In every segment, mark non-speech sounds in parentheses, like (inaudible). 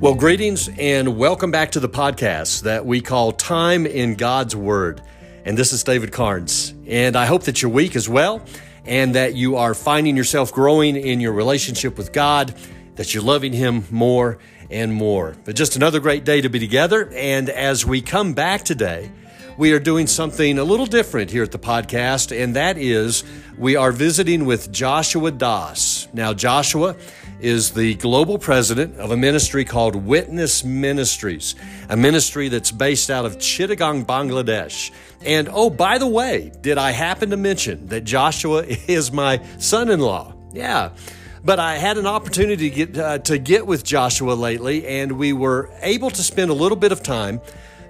Well, greetings and welcome back to the podcast that we call Time in God's Word. And this is David Carnes. And I hope that your week is well and that you are finding yourself growing in your relationship with God, that you're loving Him more and more. But just another great day to be together. And as we come back today, we are doing something a little different here at the podcast, and that is we are visiting with Joshua Das. Now, Joshua is the global president of a ministry called Witness Ministries, a ministry that's based out of Chittagong, Bangladesh. And oh, by the way, did I happen to mention that Joshua (laughs) is my son in law? Yeah. But I had an opportunity to get, uh, to get with Joshua lately, and we were able to spend a little bit of time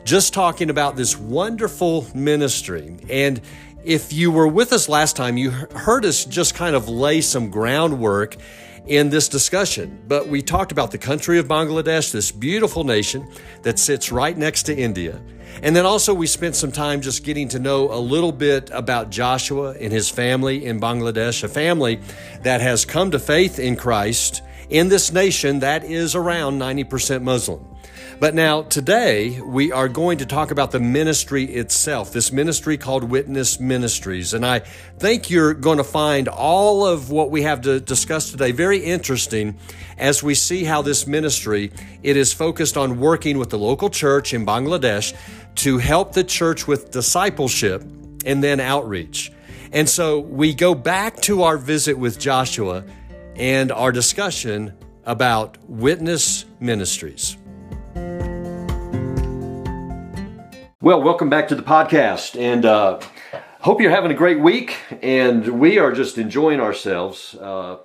just talking about this wonderful ministry. And if you were with us last time, you heard us just kind of lay some groundwork in this discussion. But we talked about the country of Bangladesh, this beautiful nation that sits right next to India. And then also, we spent some time just getting to know a little bit about Joshua and his family in Bangladesh, a family that has come to faith in Christ in this nation that is around 90% Muslim. But now, today, we are going to talk about the ministry itself, this ministry called Witness Ministries. And I think you're going to find all of what we have to discuss today very interesting as we see how this ministry, it is focused on working with the local church in Bangladesh to help the church with discipleship and then outreach. And so we go back to our visit with Joshua and our discussion about witness ministries. Well, welcome back to the podcast, and uh, hope you're having a great week. And we are just enjoying ourselves. Uh,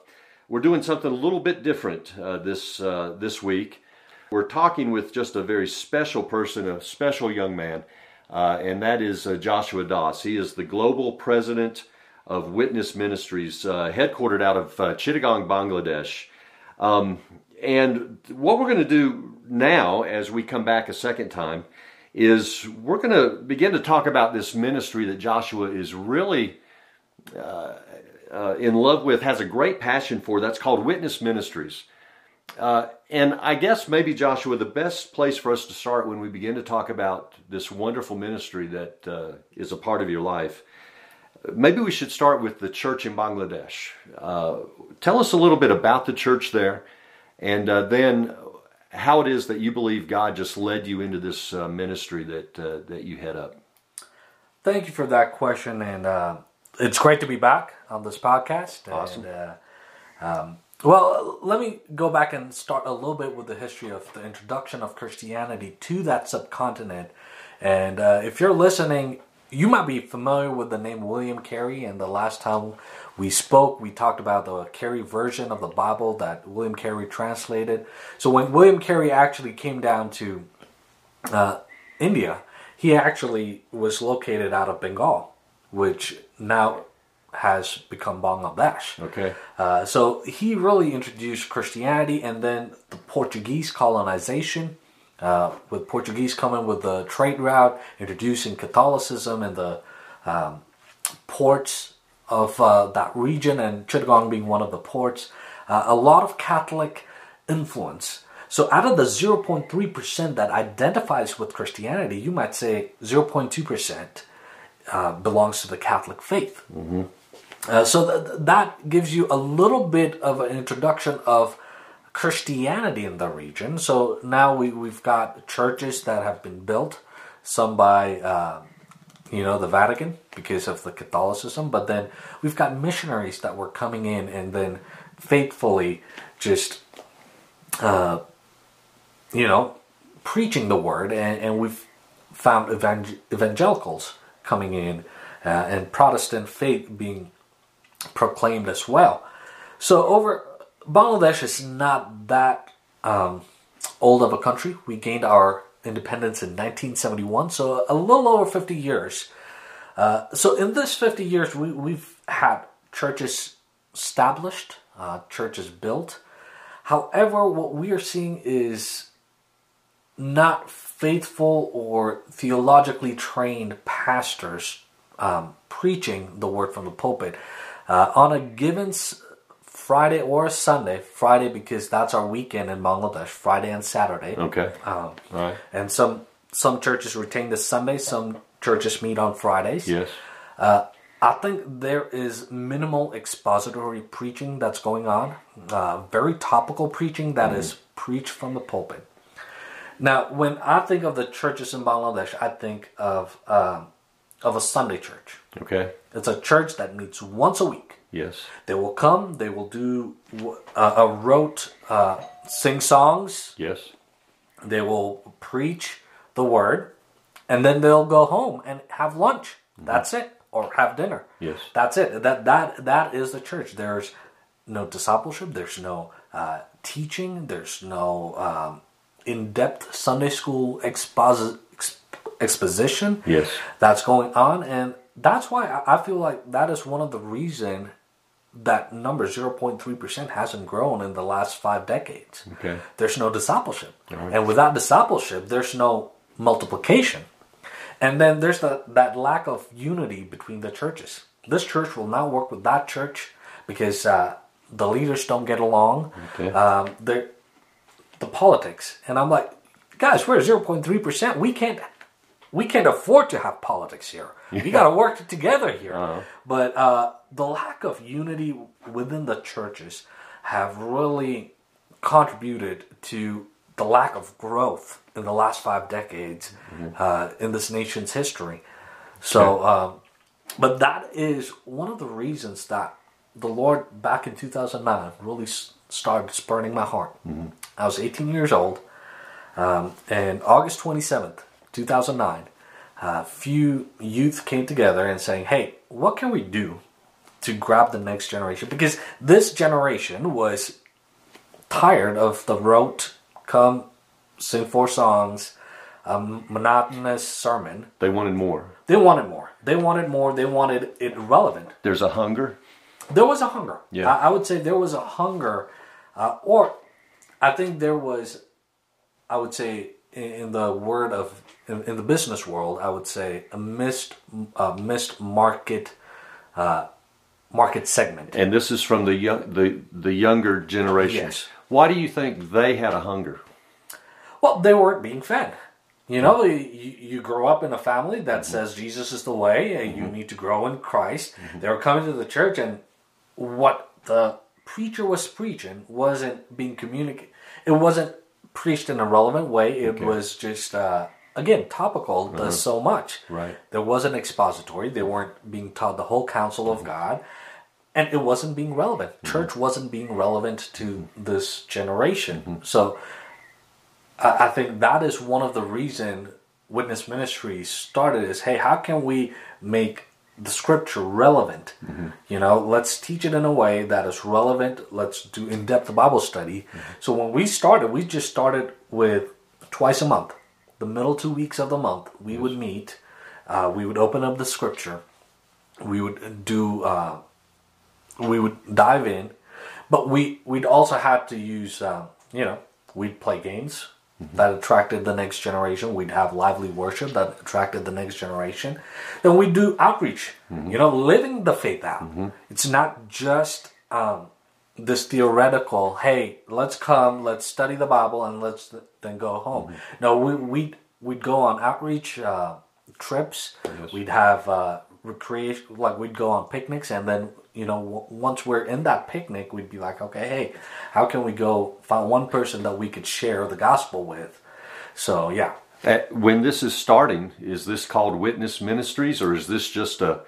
we're doing something a little bit different uh, this uh, this week. We're talking with just a very special person, a special young man, uh, and that is uh, Joshua Das. He is the global president of Witness Ministries, headquartered out of Chittagong, Bangladesh. Um, and what we're going to do now, as we come back a second time is we're going to begin to talk about this ministry that Joshua is really uh, uh, in love with, has a great passion for. That's called Witness Ministries. Uh, and I guess maybe, Joshua, the best place for us to start when we begin to talk about this wonderful ministry that uh, is a part of your life, maybe we should start with the church in Bangladesh. Uh, tell us a little bit about the church there, and uh, then how it is that you believe God just led you into this uh, ministry that uh, that you head up. Thank you for that question, and uh, it's great to be back on this podcast. Awesome. And, uh, um, well, let me go back and start a little bit with the history of the introduction of Christianity to that subcontinent. And uh, if you're listening, you might be familiar with the name William Carey. And the last time we spoke, we talked about the Carey version of the Bible that William Carey translated. So when William Carey actually came down to uh, India, he actually was located out of Bengal, which now has become Bangladesh. Okay. Uh, so he really introduced Christianity and then the Portuguese colonization. Uh, with Portuguese coming with the trade route, introducing Catholicism in the um, ports of uh, that region, and Chittagong being one of the ports, uh, a lot of Catholic influence. So, out of the 0.3% that identifies with Christianity, you might say 0.2% uh, belongs to the Catholic faith. Mm-hmm. Uh, so, th- that gives you a little bit of an introduction of Christianity in the region. So, now we, we've got churches that have been built, some by uh, you know, the Vatican because of the Catholicism, but then we've got missionaries that were coming in and then faithfully just, uh, you know, preaching the word, and, and we've found evangel- evangelicals coming in uh, and Protestant faith being proclaimed as well. So over Bangladesh is not that um, old of a country. We gained our independence in 1971, so a little over 50 years. Uh, so in this 50 years, we, we've had churches established, uh, churches built. However, what we are seeing is not faithful or theologically trained pastors um, preaching the word from the pulpit. Uh, on a given Friday or Sunday. Friday because that's our weekend in Bangladesh. Friday and Saturday. Okay. Um, right. and some some churches retain the Sunday. Some churches meet on Fridays. Yes. I think there is minimal expository preaching that's going on. Uh, very topical preaching that is preached from the pulpit. Now, when I think of the churches in Bangladesh, I think of um, of a Sunday church. Okay. It's a church that meets once a week. Yes. They will come. They will do uh, a rote uh, sing songs. Yes. They will preach the word, and then they'll go home and have lunch. That's it, or have dinner. Yes. That's it. That that that is the church. There's no discipleship. There's no uh, teaching. There's no um, in-depth Sunday school exposi- ex- exposition. Yes. That's going on, and that's why I I feel like that is one of the reason that number 0.3% hasn't grown in the last five decades. Okay. There's no discipleship. right. And without discipleship, there's no multiplication. And then there's the, that lack of unity between the churches. This church will not work with that church because uh, the leaders don't get along. Okay. Um, the politics. And I'm like, guys, we're 0.3%. We can't we can't afford to have politics here. We got to work together here. But uh, the lack of unity within the churches have really contributed to the lack of growth in the last five decades uh, in this nation's history. So, um, but that is one of the reasons that the Lord back in 2009 really started spurning my heart. I was 18 years old, um, and August 27th, 2009, a few youth came together and saying, "Hey, what can we do to grab the next generation?" Because this generation was tired of the rote, come, sing four songs, a monotonous sermon. They wanted more. They wanted more. They wanted more. They wanted it relevant. There's a hunger. There was a hunger. Yeah. I, I would say there was a hunger, uh, or I think there was, I would say, in, in the word of in, in the business world, I would say a missed uh, missed market uh, market segment. And this is from the young, the the younger generation. Yes. Why do you think they had a hunger? Well, they weren't being fed. You know, you, you grow up in a family that says Jesus is the way, and you need to grow in Christ. They were coming to the church, and what the preacher was preaching wasn't being communicated. It wasn't preached in a relevant way. It was just, uh, again, topical does uh-huh. so much. Right. There wasn't expository. They weren't being taught the whole counsel of mm-hmm. God. And it wasn't being relevant. Mm-hmm. Church wasn't being relevant to mm-hmm. this generation. So I, I think that is one of the reason witness ministry started is hey how can we make the scripture relevant you know let's teach it in a way that is relevant let's do in-depth bible study so when we started we just started with twice a month the middle two weeks of the month we would meet uh, we would open up the scripture we would do uh, we would dive in but we we'd also have to use um, you know we'd play games that attracted the next generation we'd have lively worship that attracted the next generation then we do outreach you know living the faith out. It's not just um, this theoretical hey let's come let's study the bible and let's th- then go home. No we, we'd, we'd go on outreach uh, trips. We'd have uh, recreation like we'd go on picnics and then you know w- once we're in that picnic we'd be like okay hey how can we go find one person that we could share the gospel with? So yeah. At, when this is starting, is this called Witness Ministries, or is this just a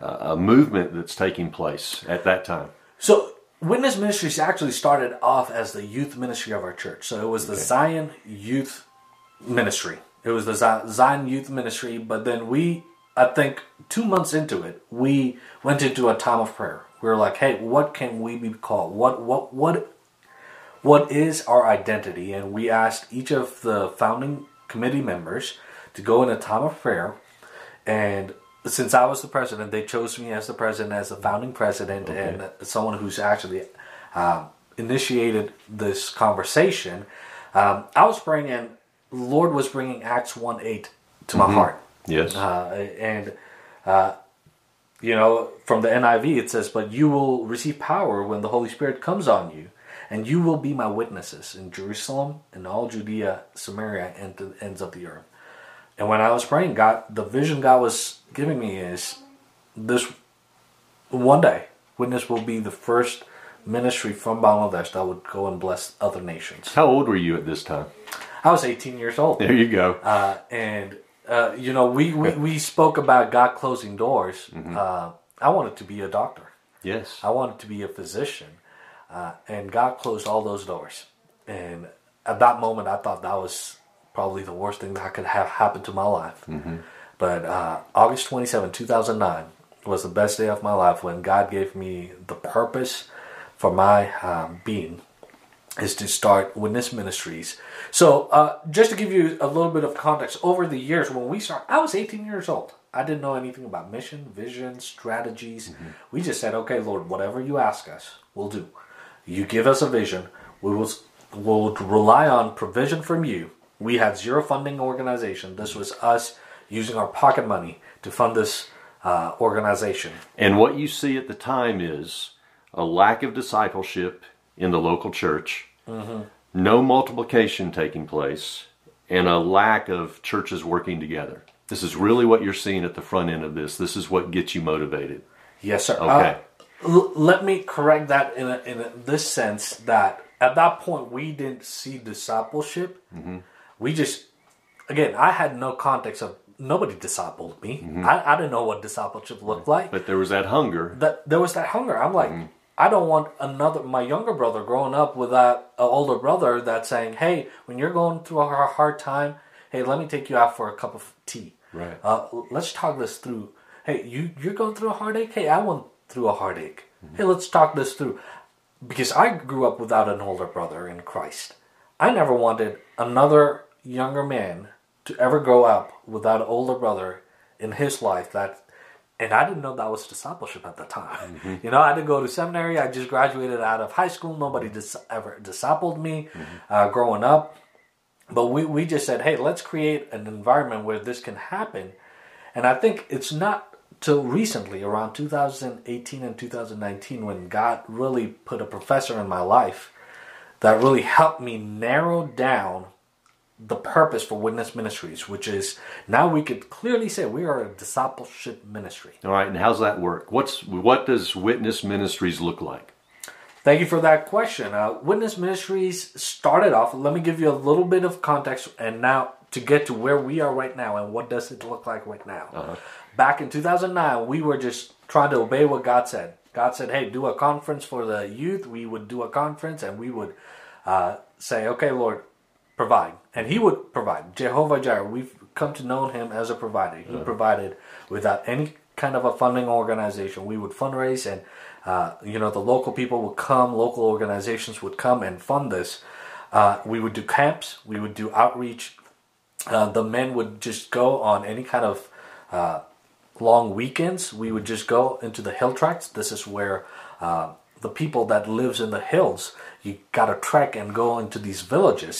a a movement that's taking place at that time? So Witness Ministries actually started off as the youth ministry of our church. So it was the Zion Youth Ministry. It was the Zion Youth Ministry, but then we, I think, two months into it, we went into a time of prayer. We were like, "Hey, what can we be called? What what what what is our identity?" And we asked each of the founding committee members to go in a time of prayer and since I was the president, they chose me as the president, as the founding president, and someone who's actually um, initiated this conversation. Um, I was praying, and Lord was bringing Acts one eight to my heart, Yes. uh, and uh, you know, from the NIV, it says, But you will receive power when the Holy Spirit comes on you, and you will be my witnesses in Jerusalem and all Judea, Samaria, and to the ends of the earth. And when I was praying, God, the vision God was giving me is this one day, witness will be the first ministry from Bangladesh that would go and bless other nations. How old were you at this time? I was 18 years old. There you go. Uh, and uh, you know, we, we, we spoke about God closing doors. Uh, I wanted to be a doctor. yes. I wanted to be a physician, uh, and God closed all those doors. And at that moment, I thought that was probably the worst thing that could have happened to my life. But uh, August 27, 2009 was the best day of my life when God gave me the purpose for my um, being is to start Witness Ministries. So, uh, just to give you a little bit of context, over the years when we started, I was 18 years old. I didn't know anything about mission, vision, strategies. We just said, "Okay, Lord, whatever you ask us, we'll do. You give us a vision, we will will rely on provision from you." We had zero funding organization. This was us using our pocket money to fund this uh, organization. And what you see at the time is a lack of discipleship in the local church, no multiplication taking place, and a lack of churches working together. This is really what you're seeing at the front end of this. This is what gets you motivated. Yes, sir. Okay. Uh, l- let me correct that in a, in a, this sense that at that point we didn't see discipleship. We just, again, I had no context of nobody discipled me. Mm-hmm. I, I didn't know what discipleship looked like. But there was that hunger. That there was that hunger. I'm like, mm-hmm. I don't want another my younger brother growing up with that an older brother that's saying, "Hey, when you're going through a hard time, hey, let me take you out for a cup of tea. Right. Uh, let's talk this through. Hey, you you're going through a heartache. Hey, I went through a heartache. Mm-hmm. Hey, let's talk this through. Because I grew up without an older brother in Christ. I never wanted another younger man to ever grow up without an older brother in his life that and I didn't know that was discipleship at the time. You know, I didn't go to seminary. I just graduated out of high school. Nobody dis- ever discipled me uh, growing up. But we, we just said, hey, let's create an environment where this can happen. And I think it's not till recently, around 2018 and 2019, when God really put a professor in my life that really helped me narrow down the purpose for Witness Ministries, which is now we could clearly say we are a discipleship ministry. All right, and how's that work? What's what does witness ministries look like? Thank you for that question. Uh, Witness Ministries started off. Let me give you a little bit of context, and now to get to where we are right now and what does it look like right now. Back in 2009, we were just trying to obey what God said. God said, "Hey, do a conference for the youth." We would do a conference, and we would uh, say, "Okay, Lord, provide," and He would provide. Jehovah Jireh. We've come to know Him as a provider. He provided without any kind of a funding organization. We would fundraise, and uh, you know the local people would come, local organizations would come and fund this. Uh, we would do camps. We would do outreach. Uh, the men would just go on any kind of uh, long weekends. We would just go into the hill tracts. This is where uh, the people that lives in the hills, you got to trek and go into these villages.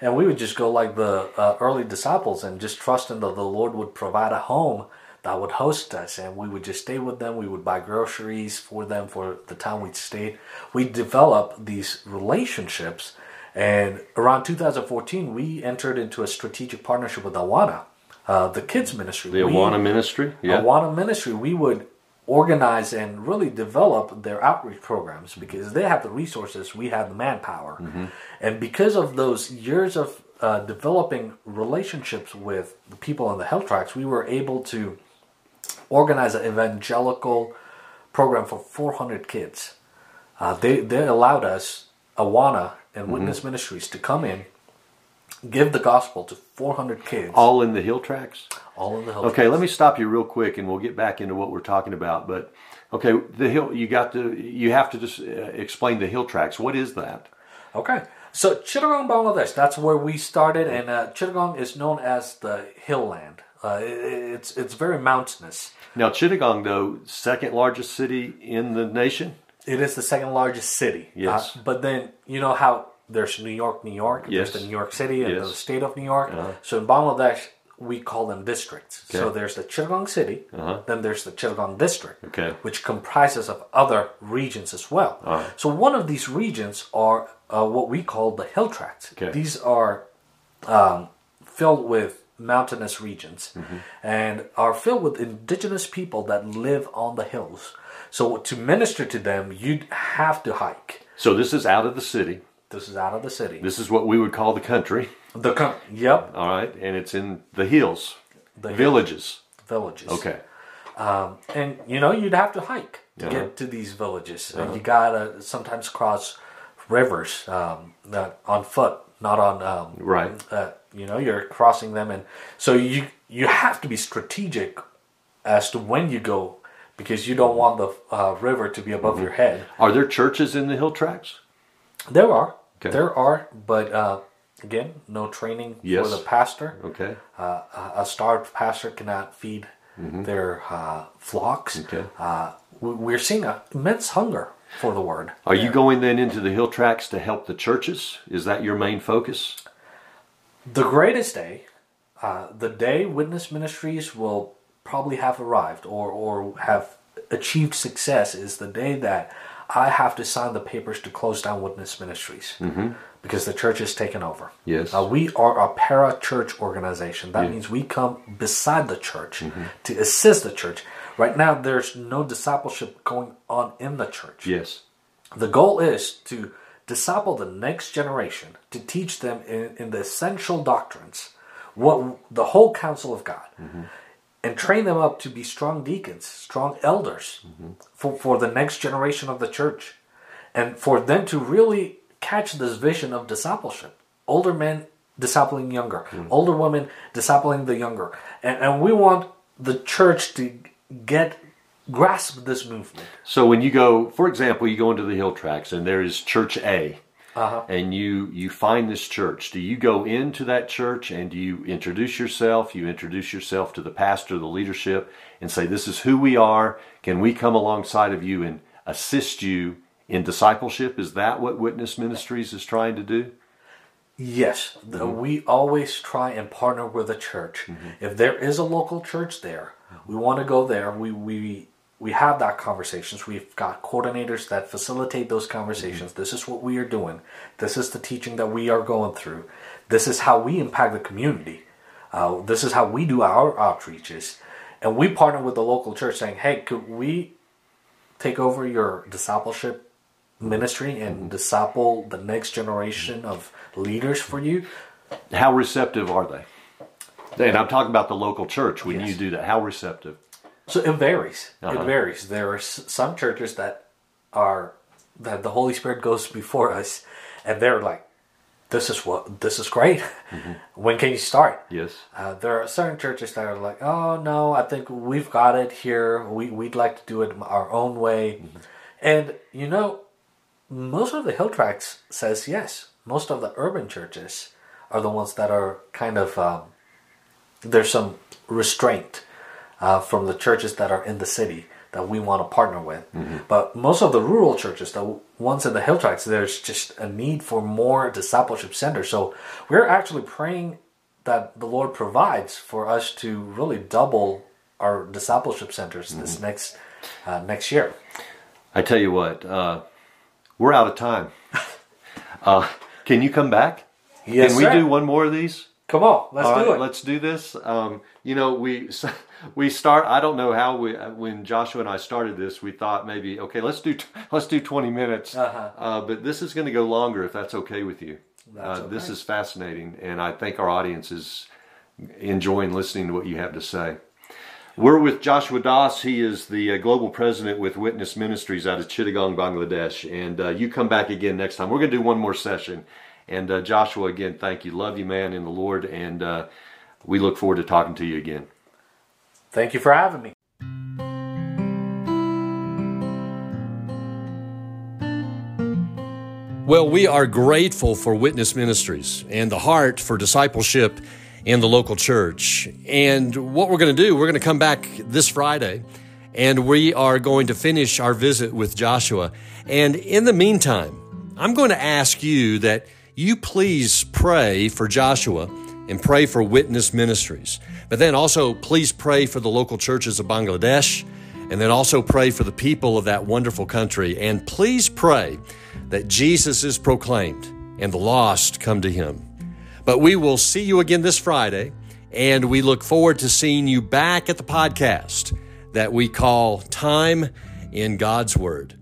And we would just go like the uh, early disciples and just trust in that the Lord would provide a home that would host us. And we would just stay with them. We would buy groceries for them for the time we'd stayed. We developed these relationships. And around 2014, we entered into a strategic partnership with Awana, uh, the kids ministry. The We- Awana ministry? Yeah. Awana Ministry, we would organize and really develop their outreach programs because they have the resources, we have the manpower. And because of those years of uh, developing relationships with the people in the hill tracts, we were able to organize an evangelical program for 400 kids. Uh, they, they allowed us, Awana and Witness Ministries, to come in, give the gospel to 400 kids, all, in the hill tracts? All in the hill Okay, let me stop you real quick, and we'll get back into what we're talking about. But okay, the hill you got to you have to just uh, explain the hill tracts. What is that? Okay. So Chittagong, Bangladesh, that's where we started, and uh, Chittagong is known as the hill land. Uh, it- it's it's very mountainous. Now, Chittagong, though, second largest city in the nation. It is the second largest city. Yes. Uh, but then you know how there's New York, New York. Yes. There's the New York City and Yes. the state of New York. Uh-huh. So in Bangladesh, we call them districts. So there's the Chittagong City, Uh-huh. then there's the Chittagong District, Okay. which comprises of other regions as well. Right. So one of these regions are uh, what we call the hill tracts. Okay. These are um, filled with mountainous regions Mm-hmm. and are filled with indigenous people that live on the hills. So to minister to them, you'd have to hike. So this is out of the city. This is out of the city. This is what we would call the country. the com- yep, All right, and it's in the hills, The villages. villages. Okay. Um, and you know you'd have to hike to Uh-huh. get to these villages. And you gotta sometimes cross rivers um, on foot, not on um, Right. Uh, you know, you're crossing them, and so you you have to be strategic as to when you go because you don't want the uh, river to be above Mm-hmm. your head. Are there churches in the hill tracts? There are, Okay. there are, but uh, again, no training Yes. for the pastor. Okay. Uh, a- a starved pastor cannot feed their uh, flocks. Mm-hmm. Okay. Uh, we- we're seeing an immense hunger for the word. Are you going then into the hill tracts to help the churches? Is that your main focus? The greatest day, uh, the day witness ministries will probably have arrived or, or have achieved success is the day that I have to sign the papers to close down witness ministries because the church is taken over. Yes. Uh, we are a para church organization. That means we come beside the church to assist the church. Right now, there's no discipleship going on in the church. Yes. The goal is to disciple the next generation, to teach them in, in the essential doctrines, what the whole counsel of God, and train them up to be strong deacons, strong elders mm-hmm. for, for the next generation of the church, and for them to really catch this vision of discipleship. Older men discipling younger, hmm. older women discipling the younger. And, and we want the church to get grasp this movement. So when you go, for example, you go into the hill tracts and there is church A. Uh-huh. And you you find this church. Do you go into that church and do you introduce yourself? You introduce yourself to the pastor, the leadership, and say, "This is who we are. Can we come alongside of you and assist you in discipleship?" Is that what Witness Ministries is trying to do? Yes, the- we always try and partner with a church. If there is a local church there, we want to go there. We we we have that conversations. We've got coordinators that facilitate those conversations. This is what we are doing. This is the teaching that we are going through. This is how we impact the community. Uh, this is how we do our outreaches, and we partner with the local church, saying, "Hey, could we take over your discipleship ministry and disciple the next generation of leaders for you. How receptive are they? And I'm talking about the local church when Yes. you do that. How receptive? So it varies. Uh-huh. It varies. There are some churches that are that the Holy Spirit goes before us, and they're like, "This is what this is great. (laughs) when can you start?" Yes. Uh, there are certain churches that are like, "Oh no, I think we've got it here. We we'd like to do it our own way," and you know, most of the hill tracts says yes. Most of the urban churches are the ones that are kind of um, there's some restraint uh, from the churches that are in the city that we want to partner with. But most of the rural churches, the ones in the hill tracts, there's just a need for more discipleship centers. So we're actually praying that the Lord provides for us to really double our discipleship centers this next uh, next year. I tell you what, uh, we're out of time. (laughs) Uh, can you come back? Yes, can we sir. do one more of these? Come on, let's do it. Let's do this. Um, you know, we (laughs) we start. I don't know how we when Joshua and I started this, we thought maybe okay, let's do (laughs) let's do twenty minutes. Uh-huh. Uh, but this is going to go longer if that's okay with you. Uh, This is fascinating, and I think our audience is enjoying listening to what you have to say. We're with Joshua Das. He is the uh, global president with Witness Ministries out of Chittagong, Bangladesh. And uh, you come back again next time. We're going to do one more session. And uh, Joshua, again, thank you. Love you, man, in the Lord. And uh, we look forward to talking to you again. Thank you for having me. Well, we are grateful for Witness Ministries and the heart for discipleship in the local church. And what we're going to do, we're going to come back this Friday and we are going to finish our visit with Joshua. And in the meantime, I'm going to ask you that you please pray for Joshua and pray for witness ministries. But then also, please pray for the local churches of Bangladesh, and then also pray for the people of that wonderful country. And please pray that Jesus is proclaimed and the lost come to him. But we will see you again this Friday, and we look forward to seeing you back at the podcast that we call Time in God's Word.